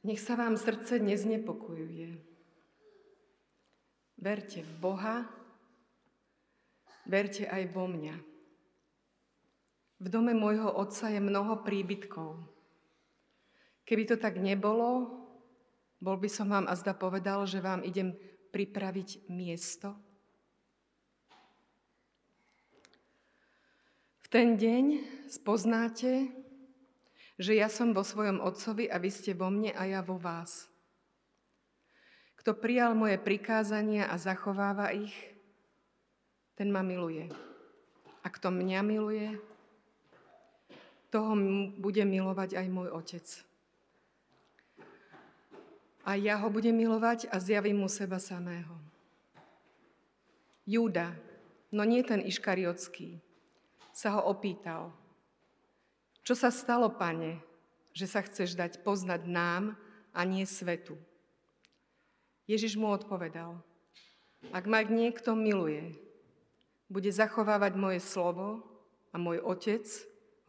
Nech sa vám srdce neznepokojuje. Verte v Boha, verte aj vo mňa. V dome môjho otca je mnoho príbytkov. Keby to tak nebolo, bol by som vám azda povedal, že vám idem pripraviť miesto. V ten deň spoznáte, že ja som vo svojom otcovi a vy ste vo mne a ja vo vás. Kto prijal moje prikázania a zachováva ich, ten ma miluje. A kto mňa miluje, toho bude milovať aj môj otec. A ja ho budem milovať a zjavím mu seba samého. Júda, no nie ten iškariotský, sa ho opýtal, čo sa stalo, pane, že sa chceš dať poznať nám a nie svetu. Ježiš mu odpovedal, ak ma niekto miluje, bude zachovávať moje slovo a môj otec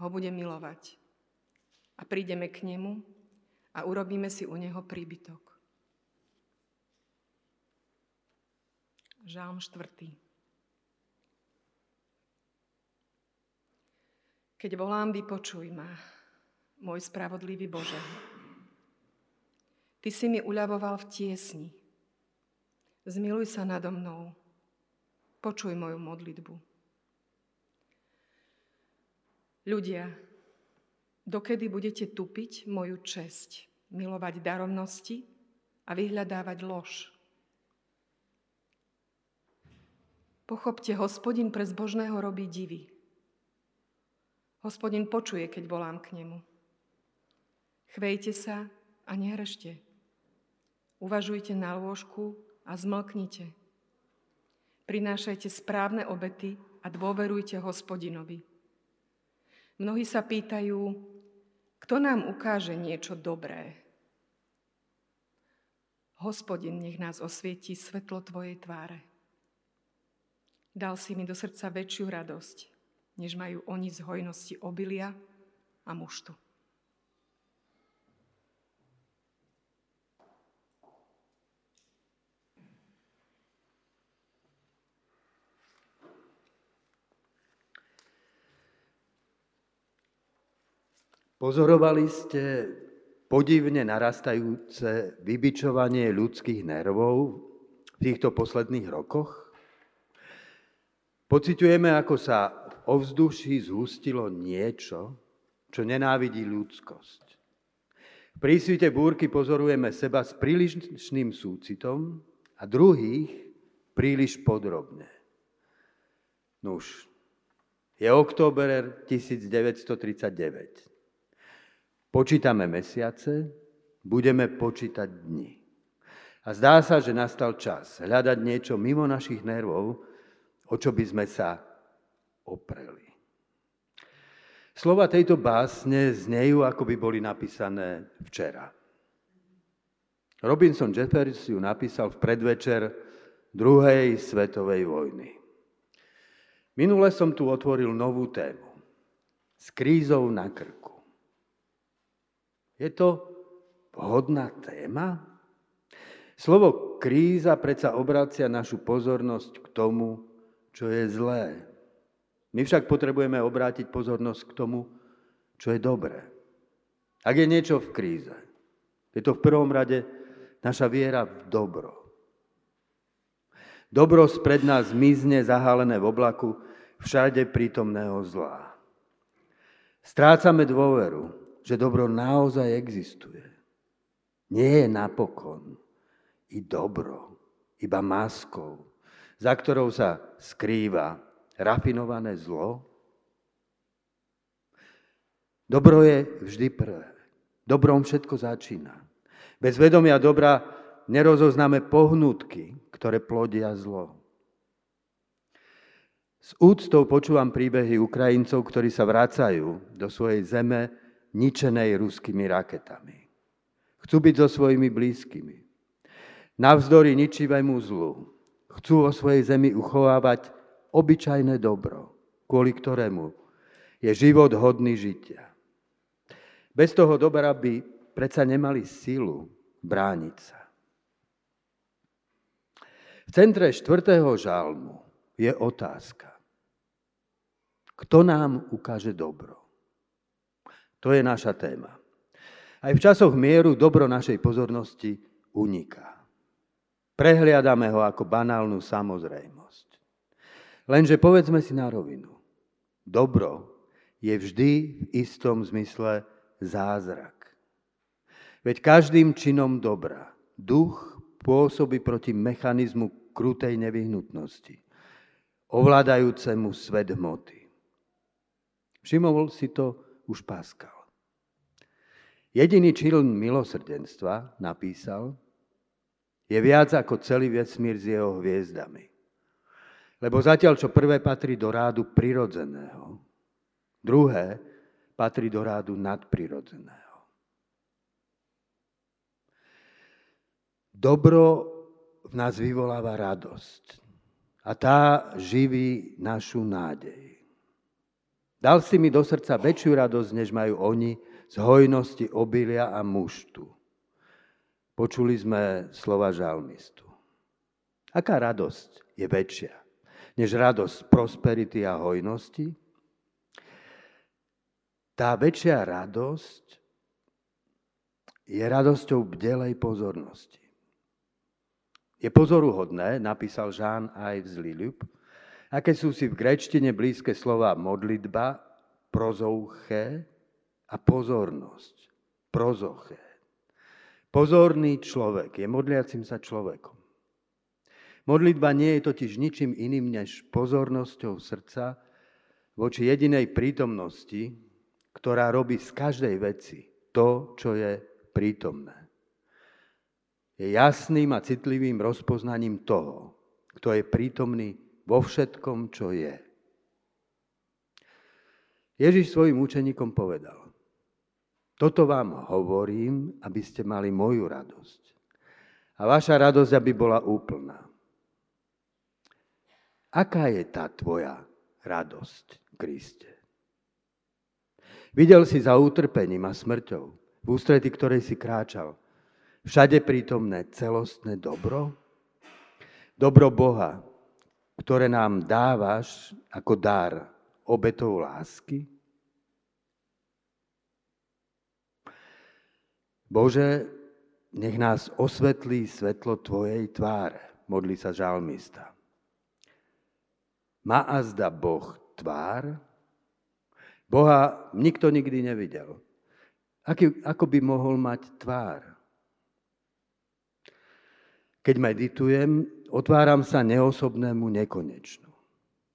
ho bude milovať. A prídeme k nemu a urobíme si u neho príbytok. Žálm 4. Keď volám, vypočuj ma, môj spravodlivý Bože. Ty si mi uľavoval v tiesni, Zmiluj sa nado mnou. Počuj moju modlitbu. Ľudia, dokedy budete tupiť moju česť, milovať darovnosti a vyhľadávať lož? Pochopte, hospodin pre zbožného robí divy. Hospodin počuje, keď volám k nemu. Chvejte sa a nehrešte. Uvažujte na lôžku a zmlknite. Prinášajte správne obety a dôverujte hospodinovi. Mnohí sa pýtajú, kto nám ukáže niečo dobré. Hospodin nech nás osvietí svetlo Tvojej tváre. Dal si mi do srdca väčšiu radosť, než majú oni z hojnosti obilia a muštu. Pozorovali ste podivne narastajúce vybičovanie ľudských nervov v týchto posledných rokoch? Pociťujeme, ako sa ovzduší zhustilo niečo, čo nenávidí ľudskosť. V prísvite búrky pozorujeme seba s prílišným súcitom a druhých príliš podrobne. Nuž, je október 1939. Počítame mesiace, budeme počítať dni. A zdá sa, že nastal čas hľadať niečo mimo našich nervov, o čo by sme sa opreli. Slova tejto básne znejú, ako by boli napísané včera. Robinson Jeffers ju napísal v predvečer druhej svetovej vojny. Minule som tu otvoril novú tému. S krízou na krku. Je to vhodná téma? Slovo kríza predsa obracia našu pozornosť k tomu, čo je zlé. My však potrebujeme obrátiť pozornosť k tomu, čo je dobré. Ak je niečo v kríze, je to v prvom rade naša viera v dobro. Dobro spred nás zmizne zahálené v oblaku všade prítomného zla. Strácame dôveru, že dobro naozaj existuje. Nie je napokon i dobro, iba maskou, za ktorou sa skrýva rafinované zlo. Dobro je vždy prvé. Dobrom všetko začína. Bez vedomia dobra nerozoznáme pohnutky, ktoré plodia zlo. S úctou počúvam príbehy Ukrajincov, ktorí sa vracajú do svojej zeme ničenej ruskými raketami. Chcú byť so svojimi blízkymi. Navzdory ničivému zlu chcú o svojej zemi uchovávať obyčajné dobro, kvôli ktorému je život hodný žitia. Bez toho dobra by predsa nemali silu brániť sa. V centre štvrtého žalmu je otázka. Kto nám ukáže dobro? To je naša téma. Aj v časoch mieru dobro našej pozornosti uniká. Prehliadame ho ako banálnu samozrejmosť. Lenže povedzme si na rovinu. Dobro je vždy v istom zmysle zázrak. Veď každým činom dobra duch pôsobí proti mechanizmu krutej nevyhnutnosti, ovládajúcemu svet hmoty. Všimol si to už Pascal. Jediný čiln milosrdenstva napísal, je viac ako celý vesmír s jeho hviezdami. Lebo zatiaľ, čo prvé patrí do rádu prirodzeného, druhé patrí do rádu nadprirodzeného. Dobro v nás vyvoláva radosť. A tá živí našu nádej. Dal si mi do srdca väčšiu radosť, než majú oni z hojnosti obilia a muštu. Počuli sme slova žalmistu. Aká radosť je väčšia, než radosť prosperity a hojnosti? Tá väčšia radosť je radosťou bdelej pozornosti. Je pozoruhodné, napísal aj v Zliľub, aké sú si v grečtine blízke slova modlitba, prozouché a pozornosť. Prozoché. Pozorný človek je modliacim sa človekom. Modlitba nie je totiž ničím iným než pozornosťou srdca voči jedinej prítomnosti, ktorá robí z každej veci to, čo je prítomné je jasným a citlivým rozpoznaním toho, kto je prítomný vo všetkom, čo je. Ježiš svojim učeníkom povedal, toto vám hovorím, aby ste mali moju radosť. A vaša radosť, aby bola úplná. Aká je tá tvoja radosť, Kriste? Videl si za utrpením a smrťou, v ústrety ktorej si kráčal, všade prítomné celostné dobro? Dobro Boha, ktoré nám dávaš ako dar obetou lásky? Bože, nech nás osvetlí svetlo Tvojej tváre, modlí sa žalmista. Má azda Boh tvár? Boha nikto nikdy nevidel. Aký, ako by mohol mať tvár? Keď meditujem, otváram sa neosobnému nekonečnú.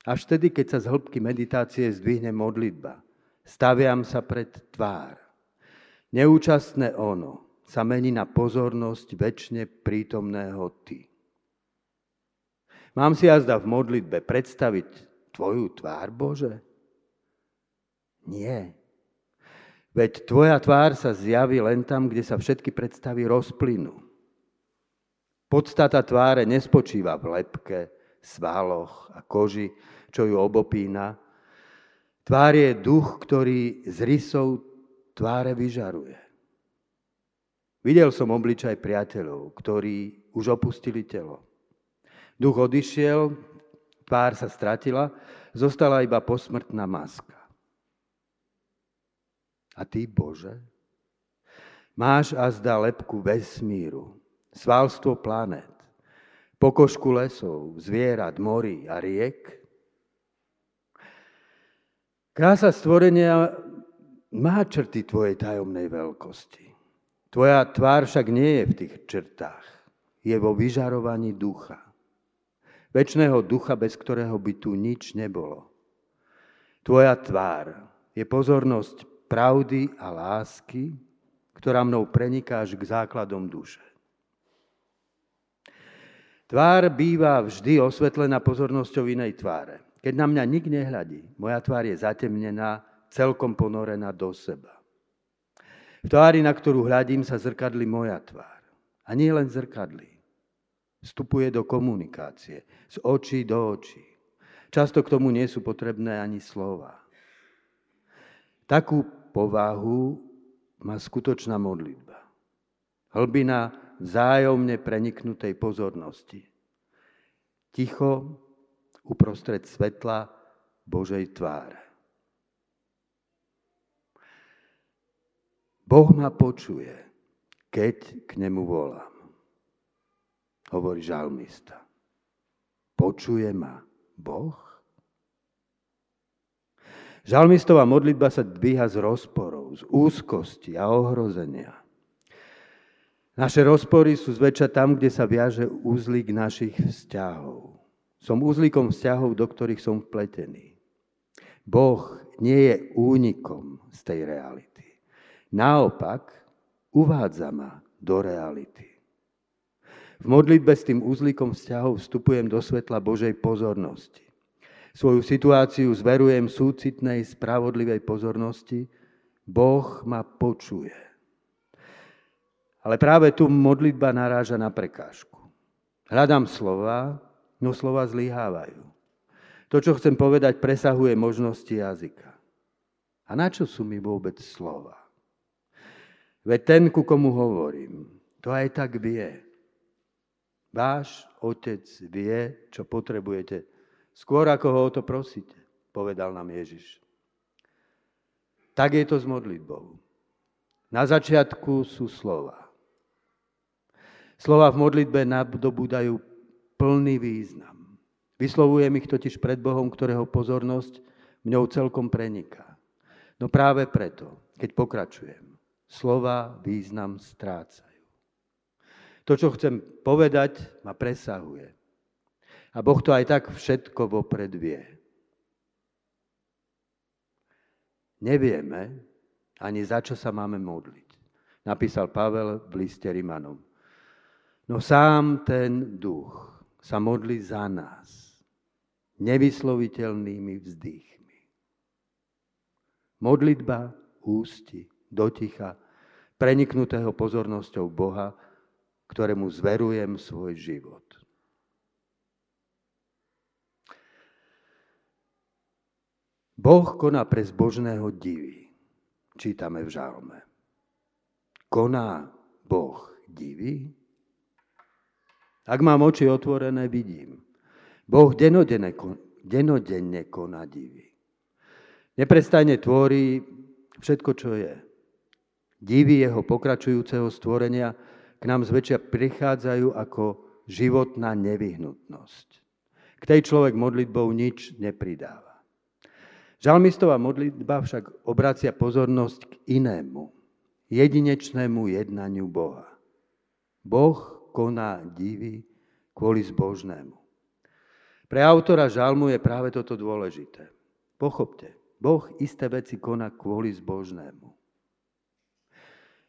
Až vtedy, keď sa z hĺbky meditácie zdvihne modlitba, staviam sa pred tvár. Neúčastné ono sa mení na pozornosť väčšine prítomného Ty. Mám si jazda v modlitbe predstaviť Tvoju tvár, Bože? Nie. Veď Tvoja tvár sa zjaví len tam, kde sa všetky predstavy rozplynú. Podstata tváre nespočíva v lepke, svaloch a koži, čo ju obopína. Tvár je duch, ktorý z rysov tváre vyžaruje. Videl som obličaj priateľov, ktorí už opustili telo. Duch odišiel, tvár sa stratila, zostala iba posmrtná maska. A ty, Bože, máš azda lepku vesmíru, svalstvo planet, pokožku lesov, zvierat, morí a riek. Krása stvorenia má črty tvojej tajomnej veľkosti. Tvoja tvár však nie je v tých črtách. Je vo vyžarovaní ducha. Večného ducha, bez ktorého by tu nič nebolo. Tvoja tvár je pozornosť pravdy a lásky, ktorá mnou preniká až k základom duše. Tvár býva vždy osvetlená pozornosťou inej tváre. Keď na mňa nik nehľadí, moja tvár je zatemnená, celkom ponorená do seba. V tvári, na ktorú hľadím, sa zrkadli moja tvár. A nie len zrkadli. Vstupuje do komunikácie, z očí do očí. Často k tomu nie sú potrebné ani slova. Takú povahu má skutočná modlitba. Hlbina vzájomne preniknutej pozornosti. Ticho uprostred svetla Božej tváre. Boh ma počuje, keď k nemu volám. Hovorí žalmista. Počuje ma Boh? Žalmistová modlitba sa dvíha z rozporov, z úzkosti a ohrozenia. Naše rozpory sú zväčša tam, kde sa viaže úzlík našich vzťahov. Som úzlíkom vzťahov, do ktorých som vpletený. Boh nie je únikom z tej reality. Naopak, uvádza ma do reality. V modlitbe s tým úzlíkom vzťahov vstupujem do svetla Božej pozornosti. Svoju situáciu zverujem súcitnej, spravodlivej pozornosti. Boh ma počuje. Ale práve tu modlitba naráža na prekážku. Hľadám slova, no slova zlyhávajú. To, čo chcem povedať, presahuje možnosti jazyka. A na čo sú mi vôbec slova? Veď ten, ku komu hovorím, to aj tak vie. Váš otec vie, čo potrebujete Skôr ako ho o to prosíte, povedal nám Ježiš. Tak je to s modlitbou. Na začiatku sú slova. Slova v modlitbe nadobúdajú plný význam. Vyslovujem ich totiž pred Bohom, ktorého pozornosť mňou celkom preniká. No práve preto, keď pokračujem, slova význam strácajú. To, čo chcem povedať, ma presahuje. A Boh to aj tak všetko vopred vie. Nevieme ani za čo sa máme modliť. Napísal Pavel v liste Rimanom. No sám ten duch sa modlí za nás nevysloviteľnými vzdychmi. Modlitba ústi do ticha, preniknutého pozornosťou Boha, ktorému zverujem svoj život. Boh koná pre zbožného divy. Čítame v žalme. Koná Boh divy? Ak mám oči otvorené, vidím. Boh denodenne, denodenne koná divy. Neprestajne tvorí všetko, čo je. Divy jeho pokračujúceho stvorenia k nám zväčšia prichádzajú ako životná nevyhnutnosť. K tej človek modlitbou nič nepridáva. Žalmistová modlitba však obracia pozornosť k inému, jedinečnému jednaniu Boha. Boh koná divy kvôli zbožnému. Pre autora žalmu je práve toto dôležité. Pochopte, Boh isté veci koná kvôli zbožnému.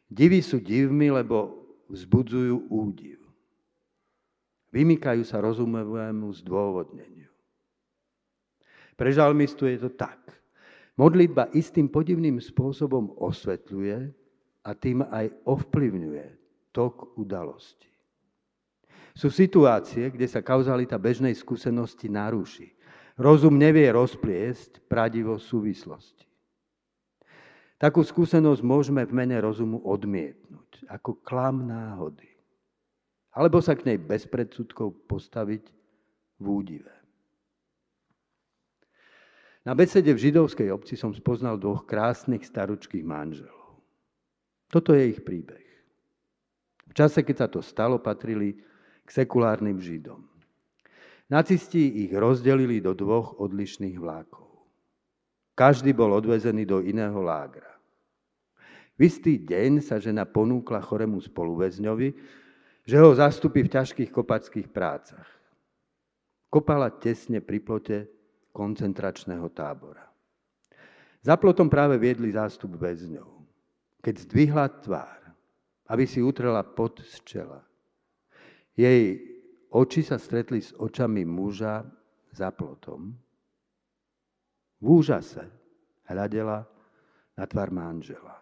Divy sú divmi, lebo vzbudzujú údiv. Vymykajú sa rozumovému zdôvodneniu. Pre žalmistu je to tak. Modlitba istým podivným spôsobom osvetľuje a tým aj ovplyvňuje tok udalosti. Sú situácie, kde sa kauzalita bežnej skúsenosti naruší. Rozum nevie rozpliesť pradivo súvislosti. Takú skúsenosť môžeme v mene rozumu odmietnúť ako klam náhody. Alebo sa k nej bez predsudkov postaviť v údive. Na besede v židovskej obci som spoznal dvoch krásnych staručkých manželov. Toto je ich príbeh. V čase, keď sa to stalo, patrili k sekulárnym židom. Nacisti ich rozdelili do dvoch odlišných vlákov. Každý bol odvezený do iného lágra. V istý deň sa žena ponúkla chorému spoluväzňovi, že ho zastupí v ťažkých kopackých prácach. Kopala tesne pri plote koncentračného tábora. Za plotom práve viedli zástup väzňov. Keď zdvihla tvár, aby si utrela pot z čela, jej oči sa stretli s očami muža za plotom. V úžase hľadela na tvár manžela.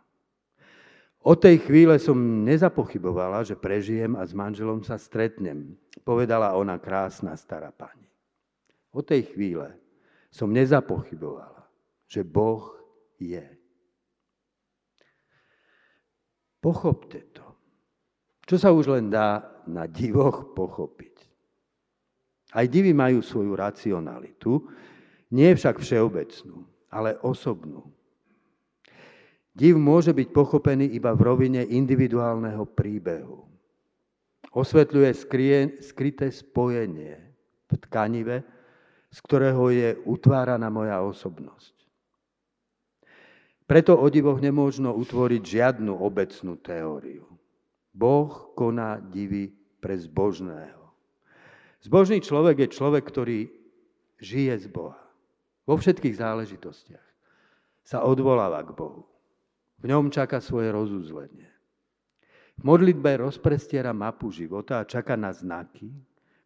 Od tej chvíle som nezapochybovala, že prežijem a s manželom sa stretnem, povedala ona krásna stará pani. Od tej chvíle som nezapochybovala, že Boh je. Pochopte to. Čo sa už len dá na divoch pochopiť. Aj divy majú svoju racionalitu, nie však všeobecnú, ale osobnú. Div môže byť pochopený iba v rovine individuálneho príbehu. Osvetľuje skryté spojenie v tkanive, z ktorého je utváraná moja osobnosť. Preto o divoch nemôžno utvoriť žiadnu obecnú teóriu. Boh koná divy pre zbožného. Zbožný človek je človek, ktorý žije z Boha. Vo všetkých záležitostiach sa odvoláva k Bohu. V ňom čaká svoje rozuzlenie. V modlitbe rozprestiera mapu života a čaká na znaky,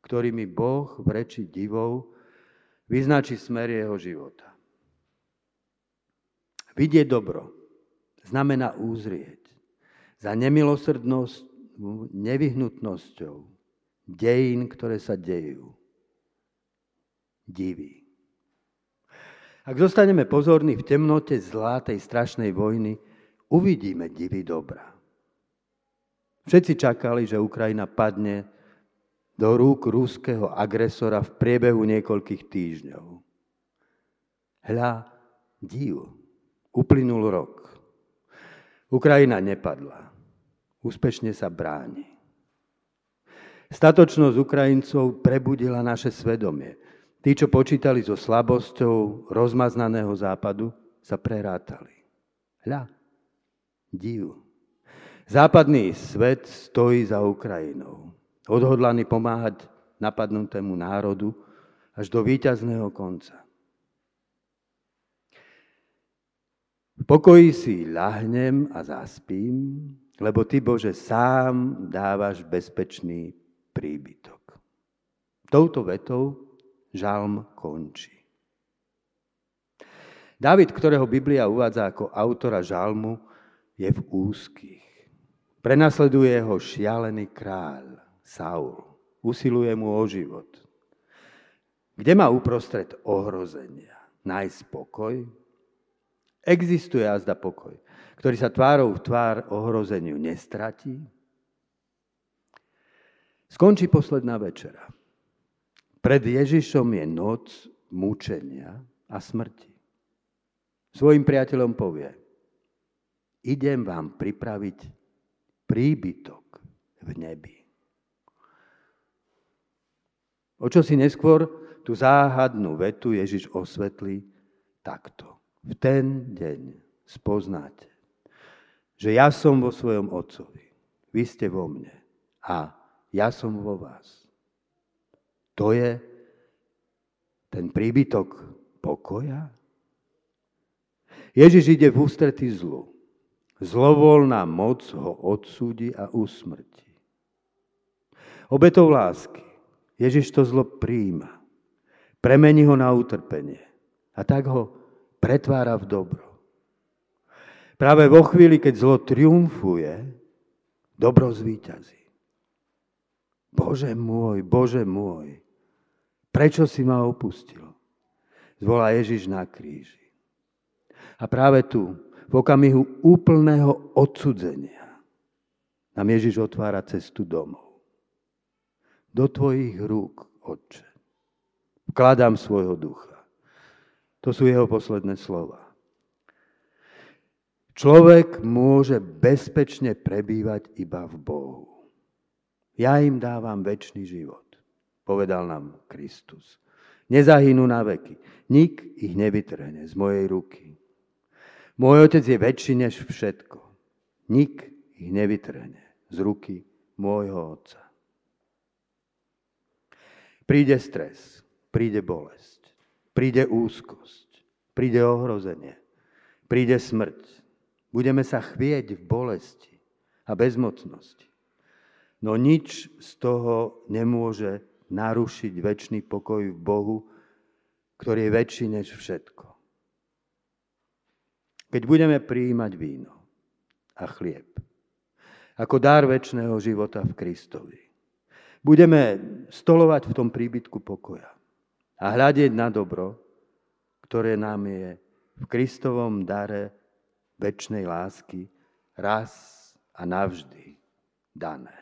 ktorými Boh v reči divov vyznačí smer jeho života. Vidieť dobro znamená úzrieť za nemilosrdnosť, nevyhnutnosťou dejín, ktoré sa dejú. Diví. Ak zostaneme pozorní v temnote zlá tej strašnej vojny, uvidíme divy dobra. Všetci čakali, že Ukrajina padne do rúk rúského agresora v priebehu niekoľkých týždňov. Hľa, div. Uplynul rok. Ukrajina nepadla. Úspešne sa bráni. Statočnosť Ukrajincov prebudila naše svedomie. Tí, čo počítali so slabosťou rozmaznaného západu, sa prerátali. Hľa, div. Západný svet stojí za Ukrajinou. Odhodlaný pomáhať napadnutému národu až do víťazného konca. V pokoji si ľahnem a zaspím, lebo Ty, Bože, sám dávaš bezpečný príbytok. Touto vetou žalm končí. David, ktorého Biblia uvádza ako autora žalmu, je v úzkých. Prenasleduje ho šialený kráľ, Saul. Usiluje mu o život. Kde má uprostred ohrozenia nájsť pokoj? Existuje azda pokoj, ktorý sa tvárou v tvár ohrozeniu nestratí? Skončí posledná večera. Pred Ježišom je noc mučenia a smrti. Svojim priateľom povie, idem vám pripraviť príbytok v nebi. O čo si neskôr tú záhadnú vetu Ježiš osvetlí takto. V ten deň spoznáte, že ja som vo svojom Otcovi, vy ste vo mne a ja som vo vás. To je ten príbytok pokoja? Ježiš ide v ústretí zlu. Zlovolná moc ho odsúdi a usmrti. Obetou lásky Ježiš to zlo príjima. Premení ho na utrpenie. A tak ho pretvára v dobro. Práve vo chvíli, keď zlo triumfuje, dobro zvíťazí. Bože môj, Bože môj, prečo si ma opustil? Zvolá Ježiš na kríži. A práve tu, v okamihu úplného odsudzenia, nám Ježiš otvára cestu domov. Do tvojich rúk, Otče, vkladám svojho ducha. To sú jeho posledné slova. Človek môže bezpečne prebývať iba v Bohu. Ja im dávam väčší život, povedal nám Kristus. Nezahynú na veky. Nik ich nevytrhne z mojej ruky. Môj otec je väčší než všetko. Nik ich nevytrhne z ruky môjho otca. Príde stres, príde bolesť príde úzkosť, príde ohrozenie, príde smrť. Budeme sa chvieť v bolesti a bezmocnosti. No nič z toho nemôže narušiť väčší pokoj v Bohu, ktorý je väčší než všetko. Keď budeme prijímať víno a chlieb ako dar väčšného života v Kristovi, budeme stolovať v tom príbytku pokoja a hľadieť na dobro, ktoré nám je v Kristovom dare väčšnej lásky raz a navždy dané.